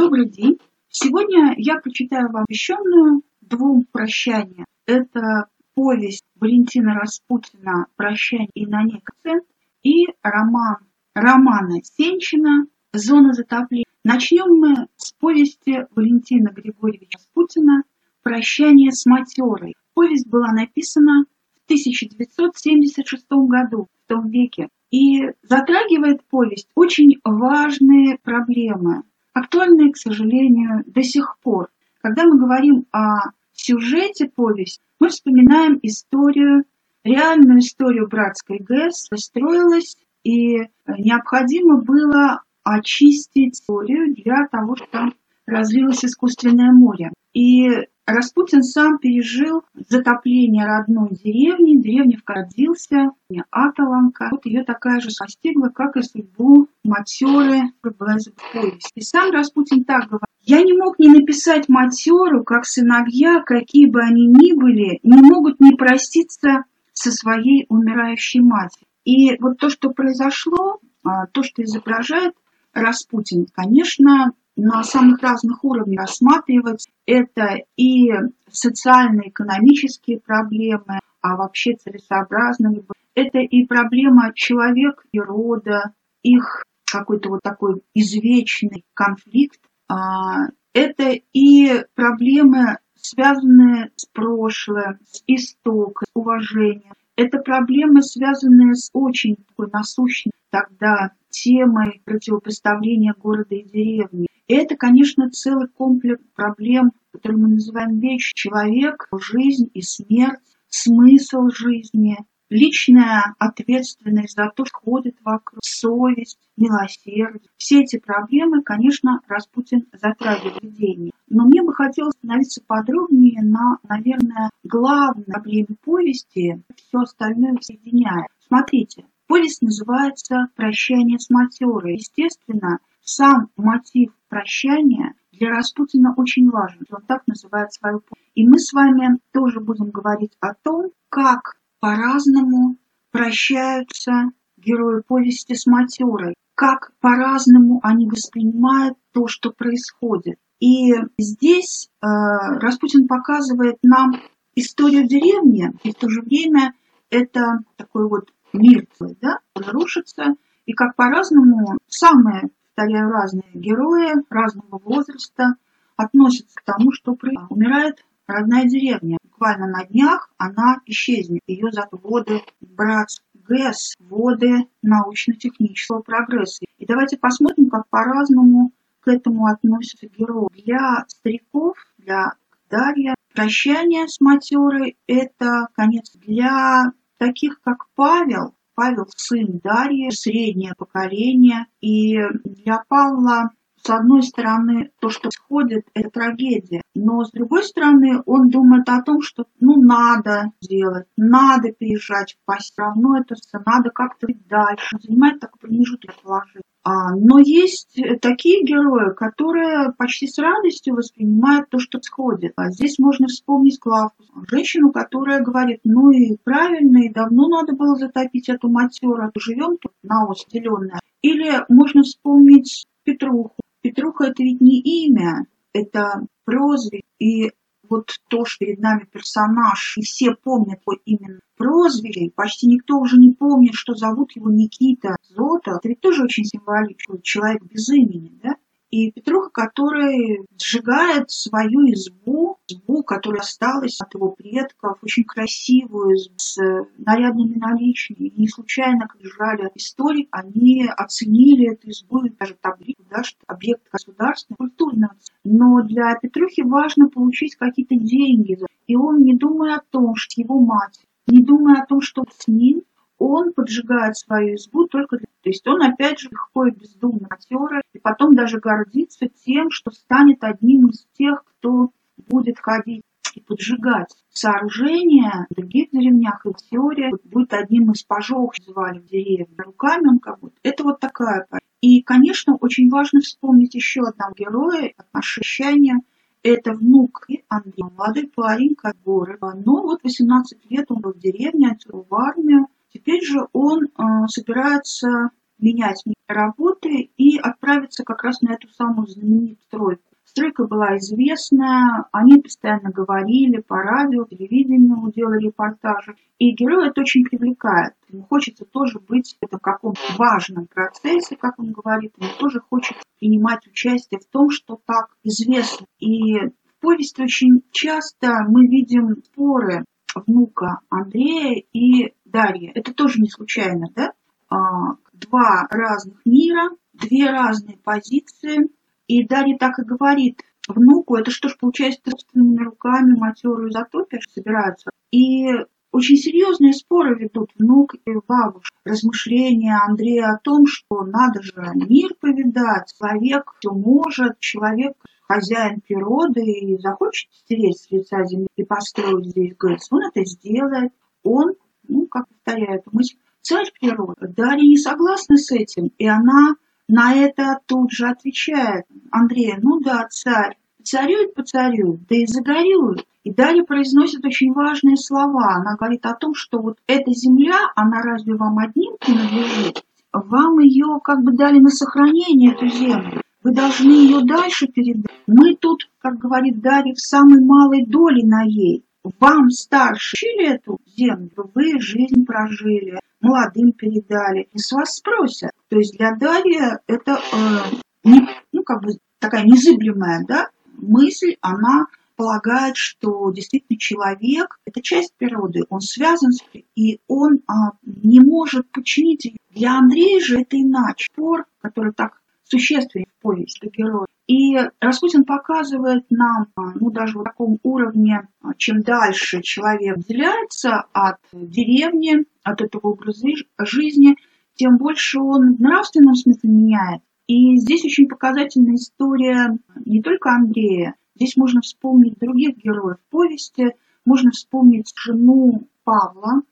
Добрый день! Сегодня я прочитаю вам посвященную двум прощаниям. Это повесть Валентина Распутина «Прощание и на некоторые» и роман Романа Сенчина «Зона затопления». Начнем мы с повести Валентина Григорьевича Распутина «Прощание с матерой». Повесть была написана в 1976 году, в том веке, и затрагивает повесть очень важные проблемы, актуальные, к сожалению, до сих пор. Когда мы говорим о сюжете повести, мы вспоминаем историю, реальную историю братской ГЭС, строилась, и необходимо было очистить историю для того, чтобы там разлилось искусственное море. И Распутин сам пережил затопление родной деревни, в которой родился, Аталанка. Вот ее такая же постигла, как и судьбу Матеры повесть. И сам Распутин так говорит. Я не мог не написать Матеру, как сыновья, какие бы они ни были, не могут не проститься со своей умирающей матерью. И вот то, что произошло, а, то, что изображает Распутин, конечно, на самых разных уровнях рассматривать. Это и социально-экономические проблемы, а вообще целесообразно Это и проблема человека и рода, их какой-то вот такой извечный конфликт. А, это и проблемы, связанные с прошлым, с истоком, с уважением. Это проблемы, связанные с очень такой насущной тогда темой противопоставления города и деревни. Это, конечно, целый комплекс проблем, который мы называем вещь. Человек, жизнь и смерть, смысл жизни, личная ответственность за то, что ходит вокруг, совесть, милосердие. Все эти проблемы, конечно, Распутин затрагивает в деньги. Но мне бы хотелось остановиться подробнее на, наверное, главной проблеме повести, все остальное соединяя. Смотрите, повесть называется «Прощание с матерой». Естественно, сам мотив прощания для Распутина очень важен. Он так называет свою повесть. И мы с вами тоже будем говорить о том, как по-разному прощаются герои повести с матерой, как по-разному они воспринимают то, что происходит. И здесь э, Распутин показывает нам историю деревни, и в то же время это такой вот мир, да, он рушится, и как по-разному самые повторяю, разные герои разного возраста относятся к тому, что умирает родная деревня. Буквально на днях она исчезнет. Ее зовут воды Братс ГЭС, воды научно-технического прогресса. И давайте посмотрим, как по-разному к этому относятся герои. Для стариков, для Дарья, прощание с матерой – это конец. Для таких, как Павел, Павел сын Дарьи, среднее поколение. И для Павла с одной стороны, то, что происходит, это трагедия. Но с другой стороны, он думает о том, что ну надо сделать, надо переезжать в пасть, равно это все, надо как-то дальше. Занимает такое промежуточное положение. А, но есть такие герои, которые почти с радостью воспринимают то, что происходит. А здесь можно вспомнить Клавку, женщину, которая говорит, ну и правильно, и давно надо было затопить эту матеру, а живем тут на ос зеленая. Или можно вспомнить Петруху. Петруха это ведь не имя, это прозвище. И вот то, что перед нами персонаж, и все помнят его именно прозвище, почти никто уже не помнит, что зовут его Никита Зота. Это ведь тоже очень символично, человек без имени, да? И Петруха, который сжигает свою избу, избу, которая осталась от его предков, очень красивую, с нарядными наличными. И не случайно, как жали историк, они оценили эту избу, и даже таблицу, да, что объект государственный, культурный. Но для Петрухи важно получить какие-то деньги. И он, не думая о том, что его мать, не думая о том, что с ним, он поджигает свою избу только для... То есть он опять же легко и бездумно матера, и потом даже гордится тем, что станет одним из тех, кто будет ходить и поджигать сооружения других деревнях, и теория будет одним из пожогов, звали в деревне. Руками он как будто. Это вот такая И, конечно, очень важно вспомнить еще одного героя, отношения это внук Андрей, молодой парень, горы. Но вот 18 лет он был в деревне, отсюда в армию. Теперь же он э, собирается менять работы и отправиться как раз на эту самую знаменитую стройку. Стройка была известная, они постоянно говорили по радио, телевидению, делали репортажи. И герой это очень привлекает. Ему хочется тоже быть в каком-то важном процессе, как он говорит. Ему тоже хочется принимать участие в том, что так известно. И в повести очень часто мы видим споры внука Андрея и Дарьи. Это тоже не случайно, да? А, два разных мира, две разные позиции – и Дарья так и говорит внуку, это что ж, получается, собственными руками матерую затопишь, собираются. И очень серьезные споры ведут внук и бабушка. Размышления Андрея о том, что надо же мир повидать, человек все может, человек хозяин природы и захочет стереть с лица земли и построить здесь ГЭС, он это сделает. Он, ну, как повторяет мысль, царь природы. Дарья не согласна с этим, и она на это тут же отвечает Андрей, ну да, царь, царюет поцарюет, да и загорюет. И далее произносит очень важные слова. Она говорит о том, что вот эта земля, она разве вам одним принадлежит? Вам ее как бы дали на сохранение, эту землю. Вы должны ее дальше передать. Мы тут, как говорит Дарья, в самой малой доле на ей. Вам старше чили эту землю, вы жизнь прожили, молодым передали. И с вас спросят. То есть для Дарьи это э, не, ну, как бы такая незыблемая да, мысль, она полагает, что действительно человек – это часть природы, он связан с и он а, не может починить ее. Для Андрея же это иначе. Спор, который так существенен в повести героя. И Распутин показывает нам, а, ну даже в таком уровне, а, чем дальше человек отделяется от деревни, от этого образа жизни, тем больше он в нравственном смысле меняет. И здесь очень показательная история не только Андрея. Здесь можно вспомнить других героев повести, можно вспомнить жену Павла,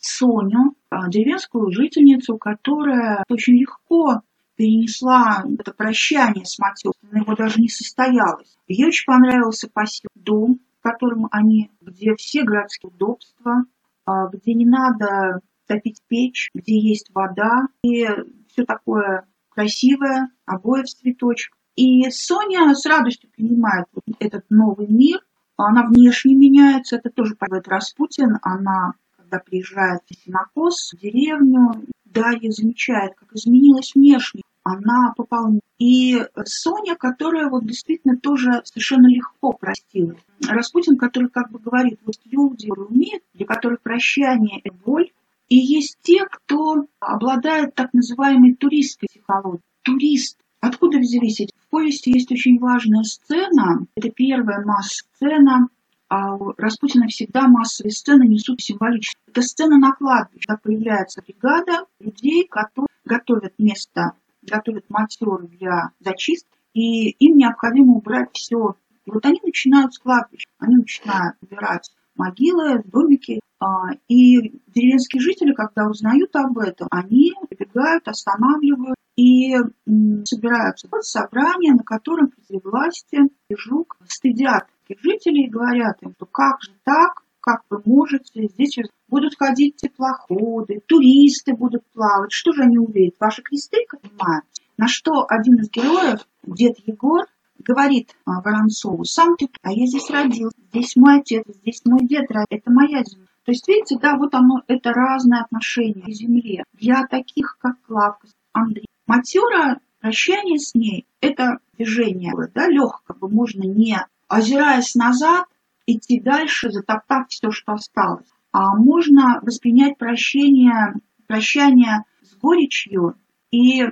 Соню, а, деревенскую жительницу, которая очень легко перенесла это прощание с матерью, но его даже не состоялось. Ей очень понравился поселок, дом, в котором они, где все городские удобства, а, где не надо топить печь, где есть вода, и все такое красивое, обои в цветочек. И Соня с радостью принимает этот новый мир, она внешне меняется, это тоже поет Распутин, она, когда приезжает в Синокос, в деревню, Дарья замечает, как изменилась внешне, она пополнила. И Соня, которая вот действительно тоже совершенно легко простила. Распутин, который как бы говорит, вот люди умеют, для которых прощание – это боль, и есть те, кто обладает так называемой туристской психологией. Турист. Откуда взялись эти? В повести есть очень важная сцена. Это первая масс-сцена. А у Распутина всегда массовые сцены несут символически. Это сцена на кладбище. Когда появляется бригада людей, которые готовят место, готовят матеру для зачистки, и им необходимо убрать все. И вот они начинают с кладбища. Они начинают убирать могилы, домики, а, и деревенские жители, когда узнают об этом, они прибегают, останавливают и собираются. Вот собрание, на котором власти и жук стыдят жителей и говорят им, что как же так, как вы можете, здесь будут ходить теплоходы, туристы будут плавать, что же они увидят? Ваши кресты понимают? На что один из героев, дед Егор, говорит а, Воронцову, сам ты, а я здесь родился, здесь мой отец, здесь мой дед, это моя земля. То есть, видите, да, вот оно, это разное отношение к земле. Для таких, как Клавка, Андрей. Матера, прощание с ней, это движение, да, легкого, можно не озираясь назад, идти дальше, затоптав все, что осталось. А можно воспринять прощение, прощание с горечью и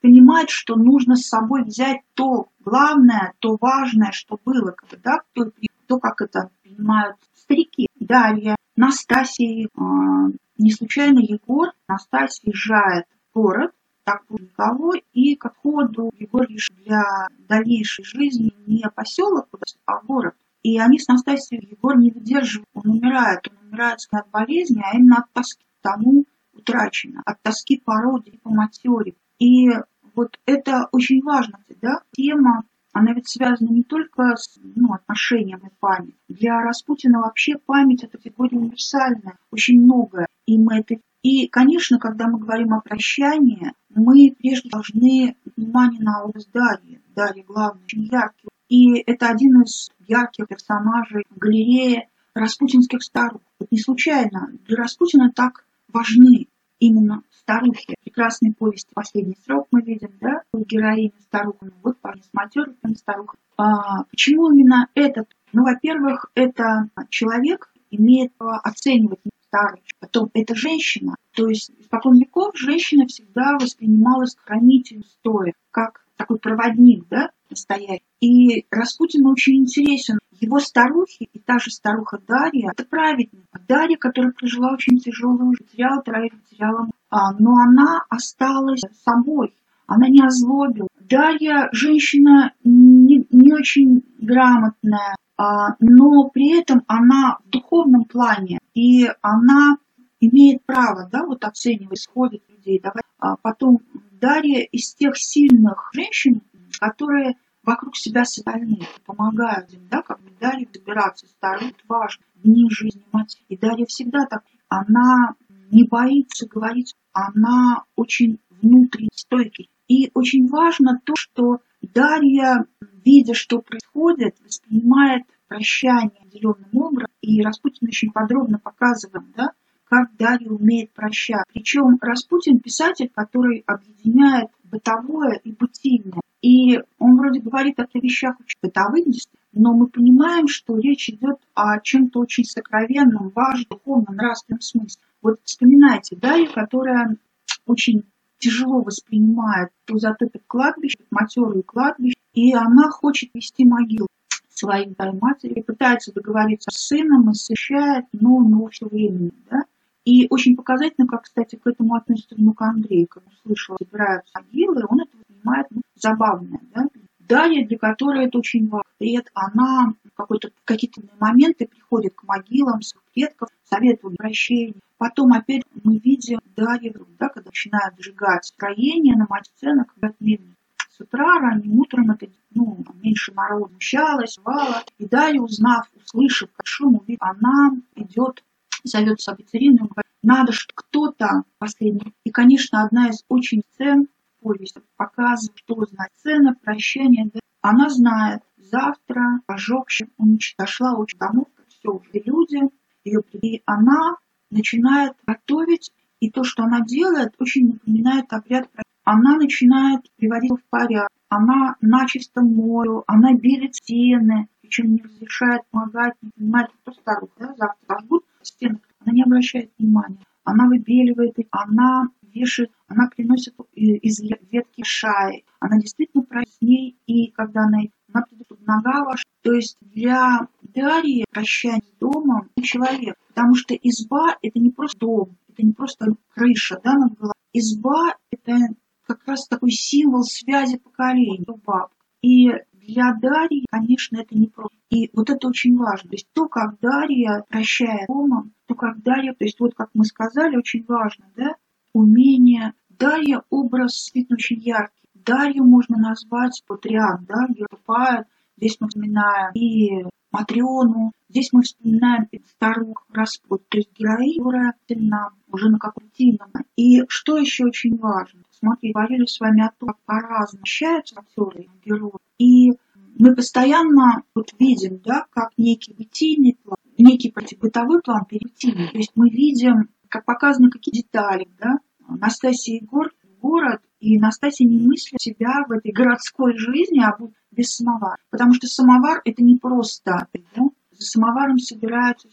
понимать, что нужно с собой взять то главное, то важное, что было, да, то, то как это принимают старики. Далее Настасья, а, не случайно Егор, Настасья езжает в город, так никого, и к ходу Егор решил для дальнейшей жизни не поселок, а город. И они с Настасьей Егор не выдерживают, он умирает, он умирает не от болезни, а именно от тоски тому утрачено, от тоски по роде, по матере. И вот это очень важно, да, тема она ведь связана не только с ну, отношением и память. Для Распутина вообще память – это категория универсальная, очень многое. И мы это и, конечно, когда мы говорим о прощании, мы прежде должны внимание на образ Дарьи. Дарья главный, очень яркий. И это один из ярких персонажей галереи распутинских старух. Вот не случайно для Распутина так важны именно старухи. Прекрасные повести «Последний срок» мы видим, да, у героини старуха, ну вот парни с матерыми старуха. А, почему именно этот? Ну, во-первых, это человек имеет право оценивать старость. Потом это женщина. То есть испокон веков женщина всегда воспринималась хранителем стоя, как такой проводник, да, настоящий. И Распутин очень интересен. Его старухи, и та же старуха Дарья, это праведник. Дарья, которая прожила очень тяжелую жизнь, потеряла троих, потеряла а, но она осталась собой. Она не озлобила. Дарья женщина не, не очень грамотная, а, но при этом она в духовном плане, и она имеет право, да, вот оценивать, сходит людей. Давай. А потом Дарья из тех сильных женщин, которые вокруг себя остальные помогают им, да, как бы Дарья добираться старых, важно, дни жизни мать. И Дарья всегда так, она не боится говорить, она очень внутренне стойкий. И очень важно то, что Дарья, видя, что происходит, воспринимает прощание определенным образом. И Распутин очень подробно показывает, да, как Дарья умеет прощать. Причем Распутин писатель, который объединяет бытовое и бытийное. И он вроде говорит о вещах очень бытовых, но мы понимаем, что речь идет о чем-то очень сокровенном, важном, духовном, нравственном смысле. Вот вспоминайте Дарью, которая очень тяжело воспринимает то затопит кладбище, матерую кладбище, и она хочет вести могилу своей матери, пытается договориться с сыном, и освещает, но все время, да, и очень показательно, как, кстати, к этому относится внук Андрей, когда услышал, собираются могилы, он это понимает ну, забавное. Да? Дарья, для которой это очень важно, пред, она какой-то, какие-то моменты приходит к могилам своих предков, советует прощения. Потом опять мы видим Дарью, да, когда начинают сжигать строение на мать сцена, когда мельник. С утра, ранним утром это ну, меньше народу смущалась, вала. И Дарья, узнав, услышав как шум, она идет зовет Сабитерину и говорит, надо, чтобы кто-то последний. И, конечно, одна из очень сцен повести показывает, что знает сцена прощания. Да? Она знает, завтра ожегшим уничтожила очень домов, все уже люди, ее и она начинает готовить, и то, что она делает, очень напоминает обряд. Она начинает приводить в порядок, она начисто мою, она белит стены, причем не разрешает помогать, не понимает, кто старуха, да, завтра жгут стены, она не обращает внимания. Она выбеливает она вешает, она приносит из ветки шаи. Она действительно ней и когда она, она придет нога ваша. То есть для Дарьи прощание с домом человек, потому что изба это не просто дом, это не просто крыша да, над головой. Изба это как раз такой символ связи поколений, баб. И для Дарьи, конечно, это не просто. И вот это очень важно. То есть то, как Дарья прощает дома, то, как Дарья, то есть вот как мы сказали, очень важно, да, умение. Дарья образ действительно очень яркий. Дарью можно назвать патриарх, да, Еропает. Здесь мы вспоминаем и Матриону, здесь мы вспоминаем старух Распут, то есть героиню, которая уже на каком-то И что еще очень важно, смотри, говорили с вами о том, как по-разному общаются актеры и герои. И мы постоянно вот видим, да, как некий бытийный план, некий бытовой план перейти. То есть мы видим, как показаны какие детали, да. Настасья Егор город, и Настасья не мыслит себя в этой городской жизни, а без самовара. Потому что самовар это не просто, да? За самоваром собираются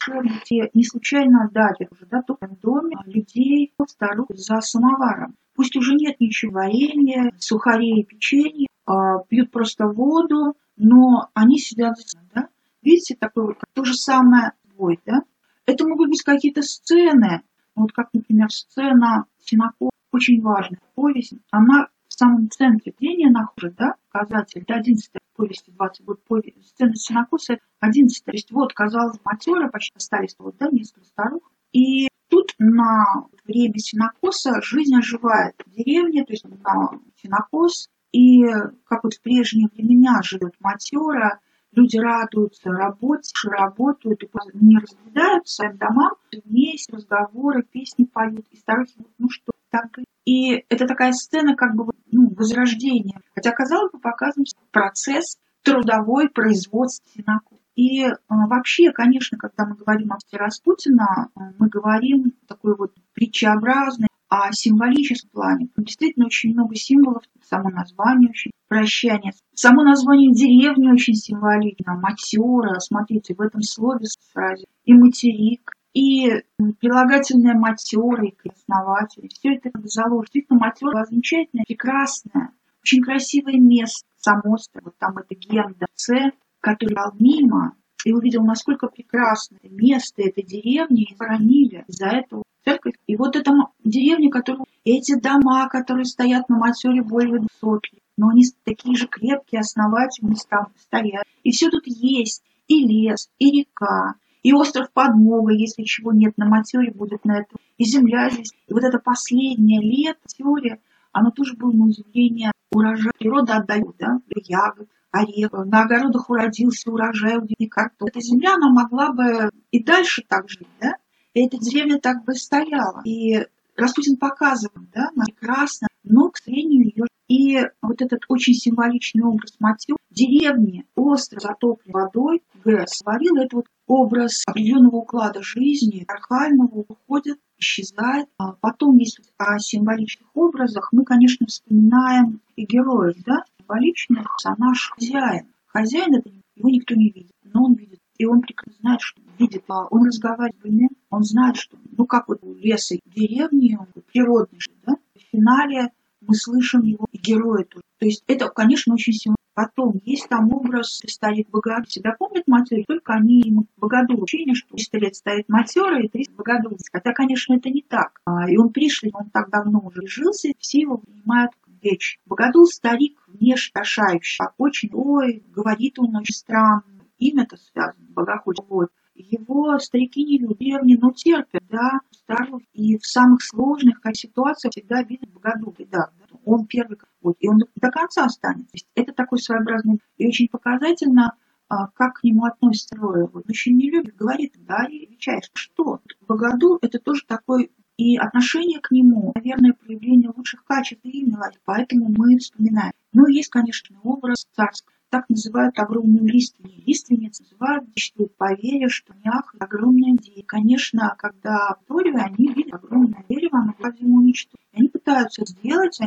те не случайно дали уже, да, только в доме людей, старух за самоваром. Пусть уже нет ничего варенья, сухарей, печенья, а, пьют просто воду, но они сидят, да? Видите, такой вот, то же самое бой, да? Это могут быть какие-то сцены, вот как, например, сцена Синакова, очень важная повесть, она в самом центре зрения находится, да, показатель, это 11 повести 20 год, повесть, сцена Синакоса 11 то есть вот, казалось, матера, почти остались вот, да, несколько старух, и тут на время Синокоса жизнь оживает в деревне, то есть на Синокос, и как вот в прежние времена живет матера, люди радуются работе, работают и не разъедают своим домам, вместе разговоры, песни поют. И старухи говорят, ну что, так и это такая сцена как бы ну, возрождения. Хотя, казалось бы, показан процесс трудовой производства синагог. И э, вообще, конечно, когда мы говорим о Распутина, мы говорим такой вот притчеобразный, о символическом плане. Действительно, очень много символов, само название очень прощание. Само название деревни очень символично. Матера, смотрите, в этом слове сразу и материк, и прилагательное матера, и крестнователь. Все это как заложено. Действительно, матера была замечательная, прекрасная, очень красивое место, само вот там это Генда С, который дал мимо, и увидел, насколько прекрасное место этой деревни, и хоронили за эту церковь. И вот эта деревня, которая, эти дома, которые стоят на матере более 200 лет, но они такие же крепкие, основательные там стоят. И все тут есть, и лес, и река, и остров Подмога, если чего нет на матере, будет на этом, и земля здесь. И вот это последнее лето, теория, оно тоже было на удивление урожай. Природа отдает, да, ягод, орехов, на огородах уродился урожай, удиви картофель. Эта земля, она могла бы и дальше так жить, да, и эта деревня так бы стояла. И Распутин показывал, да, прекрасно, но, к сожалению, ее и вот этот очень символичный образ мотив деревни, остров, затопленный водой, ГЭС, сварил этот вот образ определенного уклада жизни, архального, уходит, исчезает. А потом, если о символичных образах, мы, конечно, вспоминаем и героев, да, символичных, наш хозяин. Хозяин это его никто не видит, но он видит. И он прекрасно знает, что видит, а он разговаривает он знает, что, ну, как вот у леса и деревни, он природный, да, в финале мы слышим его и героя тоже. То есть это, конечно, очень символично. Потом есть там образ старик Богодул. Всегда помнят матерь, только они ему Богодул. Учение, что 300 лет стоит матера и 300 Богодул. Хотя, конечно, это не так. А, и он пришли, он так давно уже жился, все его принимают вещь. Богодул старик внешне кошающий, а очень, ой, говорит он очень странно. Имя-то связано, богохульство. Вот. Его старики не любят, деревни, но терпят, да, старых. И в самых сложных ситуациях всегда видят Богодул, да, да. Он первый, вот, и он до конца останется. Это такой своеобразный и очень показательно, а, как к нему относятся трое. Вот, очень не любит, говорит, да, и отвечаешь, что? Богодул это тоже такой и отношение к нему, наверное, проявление лучших качеств и милости, поэтому мы вспоминаем. Ну, есть, конечно, образ царского так называют огромную лиственницу. Лиственниц называют, существует поверье, что мях – огромное дерево. Конечно, когда в они видят огромное дерево, оно по-видимому уничтожить. Они пытаются сделать,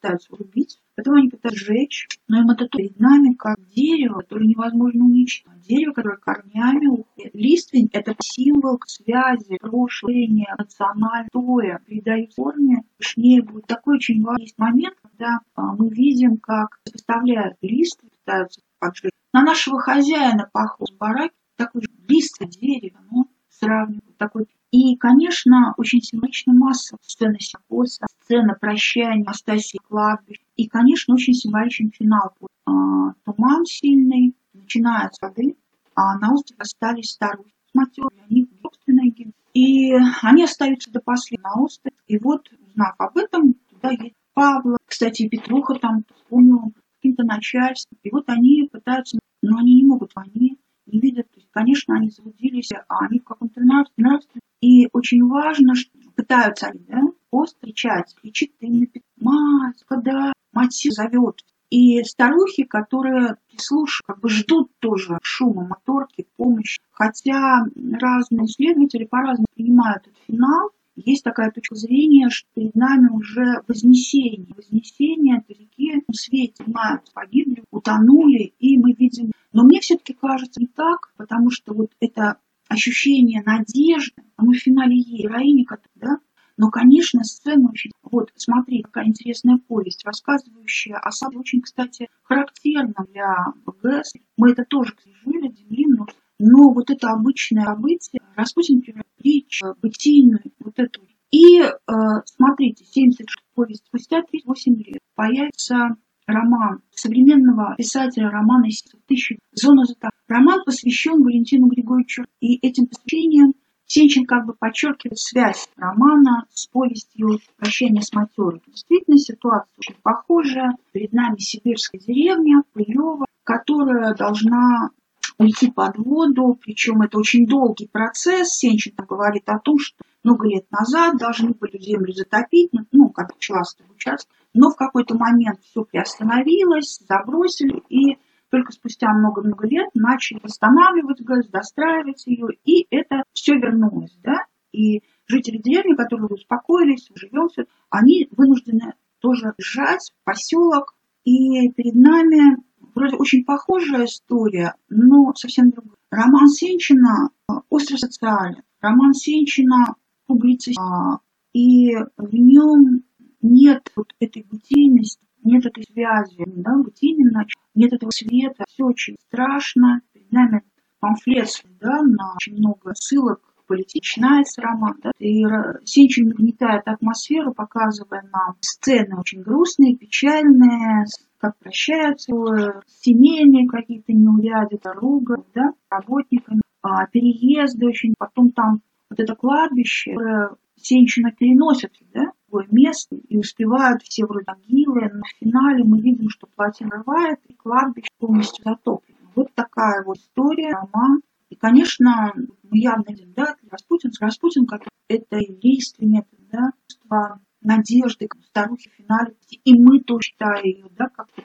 пытаются убить, потом они пытаются сжечь, но им это перед нами как дерево, которое невозможно уничтожить. Дерево, которое корнями уходит. Листвень – это символ связи, прошлого, национального, придает форме. Точнее, будет такой очень важный момент, когда а, мы видим, как составляют листвень, пытаются поджечь. На нашего хозяина похож барак, такой листвень, дерево, но сравнивают такой и, конечно, очень символична масса сцены Сикоса, сцена прощания Астасии кладбищ. И, конечно, очень символичен финал. А, туман сильный, начинаются воды, а на острове остались старухи с матерью, они собственные гибли. И они остаются до последнего на острове. И вот, узнав об этом, туда едет Павла. Кстати, Петруха там вспомнил каким-то начальством. И вот они пытаются, но они не могут, они не видят. То есть, конечно, они заблудились, а они в каком-то нравстве. И очень важно, что пытаются они, да, встречать, и читы, мать, когда мать зовет. И старухи, которые слушают, как бы ждут тоже шума моторки, помощи. Хотя разные исследователи по-разному принимают этот финал, есть такая точка зрения, что перед нами уже вознесение. Вознесение это реки в свете, мают, погибли, утонули, и мы видим. Но мне все-таки кажется не так, потому что вот это ощущение надежды, оно в финале есть, героиня, да, но, конечно, очень... Вот, смотри, какая интересная повесть, рассказывающая о саде, очень, кстати, характерна для ГЭС. Мы это тоже жили, делим, но вот это обычное событие, Распутин притча, бытийную, вот эту. И, э, смотрите, 70 повесть спустя 38 лет появится роман современного писателя романа «Тысячи зона зата». Роман посвящен Валентину Григорьевичу, и этим посвящением Сенчин как бы подчеркивает связь романа с повестью «Прощение с матерой». Действительно, ситуация очень похожая. Перед нами сибирская деревня, Пылева, которая должна уйти под воду, причем это очень долгий процесс. Сенчин говорит о том, что много лет назад должны были землю затопить, ну, как участок, участок, но в какой-то момент все приостановилось, забросили, и только спустя много-много лет начали восстанавливать ГЭС, достраивать ее, и это все вернулось, да, и жители деревни, которые успокоились, живем все, они вынуждены тоже сжать поселок, и перед нами вроде очень похожая история, но совсем другая. Роман Сенчина остро социален. Роман Сенчина публицист, и в нем нет вот этой бытийности, нет этой связи, да, бытийной нет этого света, все очень страшно. Перед нами памфлет, да, на очень много ссылок политичнается роман. Да? И Сенчин нагнетает атмосферу, показывая нам сцены очень грустные, печальные, как прощаются, семейные какие-то неуряды, дорога, да, работниками, а, переезды очень, потом там вот это кладбище, которое Сенчина переносят, да, в место и успевают все вроде могилы, но финале мы видим, что плотина рвает и кладбище полностью затоплено. Вот такая вот история, роман. И, конечно, мы явно видим, да, Распутин, Распутин, как это еврейственное, да, чувство надежды, старухи в финале. И мы тоже считаем ее, да, как-то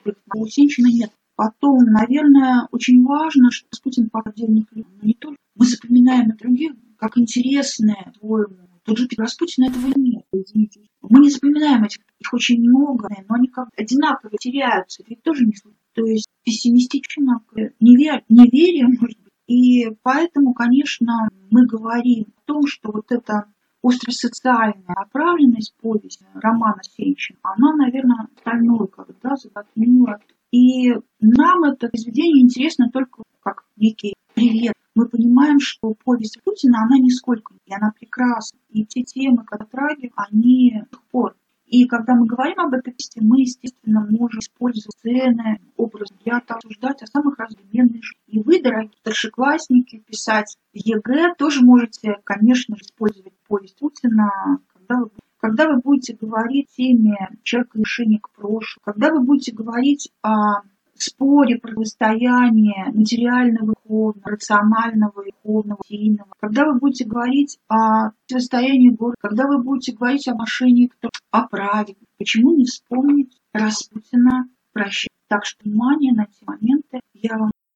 Сенчина нет. Потом, наверное, очень важно, что Распутин по отдельных людям, но не только. Мы запоминаем и других, как интересное, по-моему. Тот же Распутин этого нет, извините. Мы не запоминаем этих, их очень много, но они как одинаково теряются. Ведь тоже не То есть пессимистично, неверие, неверие, может быть, и поэтому, конечно, мы говорим о том, что вот эта остросоциальная направленность повести Романа Сенчина, она, наверное, стальной когда затонула. И нам это произведение интересно только как некий привет. Мы понимаем, что повесть Распутина, она нисколько, и она прекрасна. И те темы, трагик, они до сих пор и когда мы говорим об этой песне, мы, естественно, можем использовать сцены, образ для обсуждать о самых разнообразных И вы, дорогие старшеклассники, писать ЕГЭ тоже можете, конечно же, использовать повесть Распутина, когда вы когда вы будете говорить о теме человека решения к прошлому, когда вы будете говорить о споре, противостоянии материального духовного, рационального духовного, сильного, когда вы будете говорить о противостоянии города, когда вы будете говорить о мошенниках, о праве, почему не вспомнить Распутина, прощать. Так что внимание на эти моменты. Я вам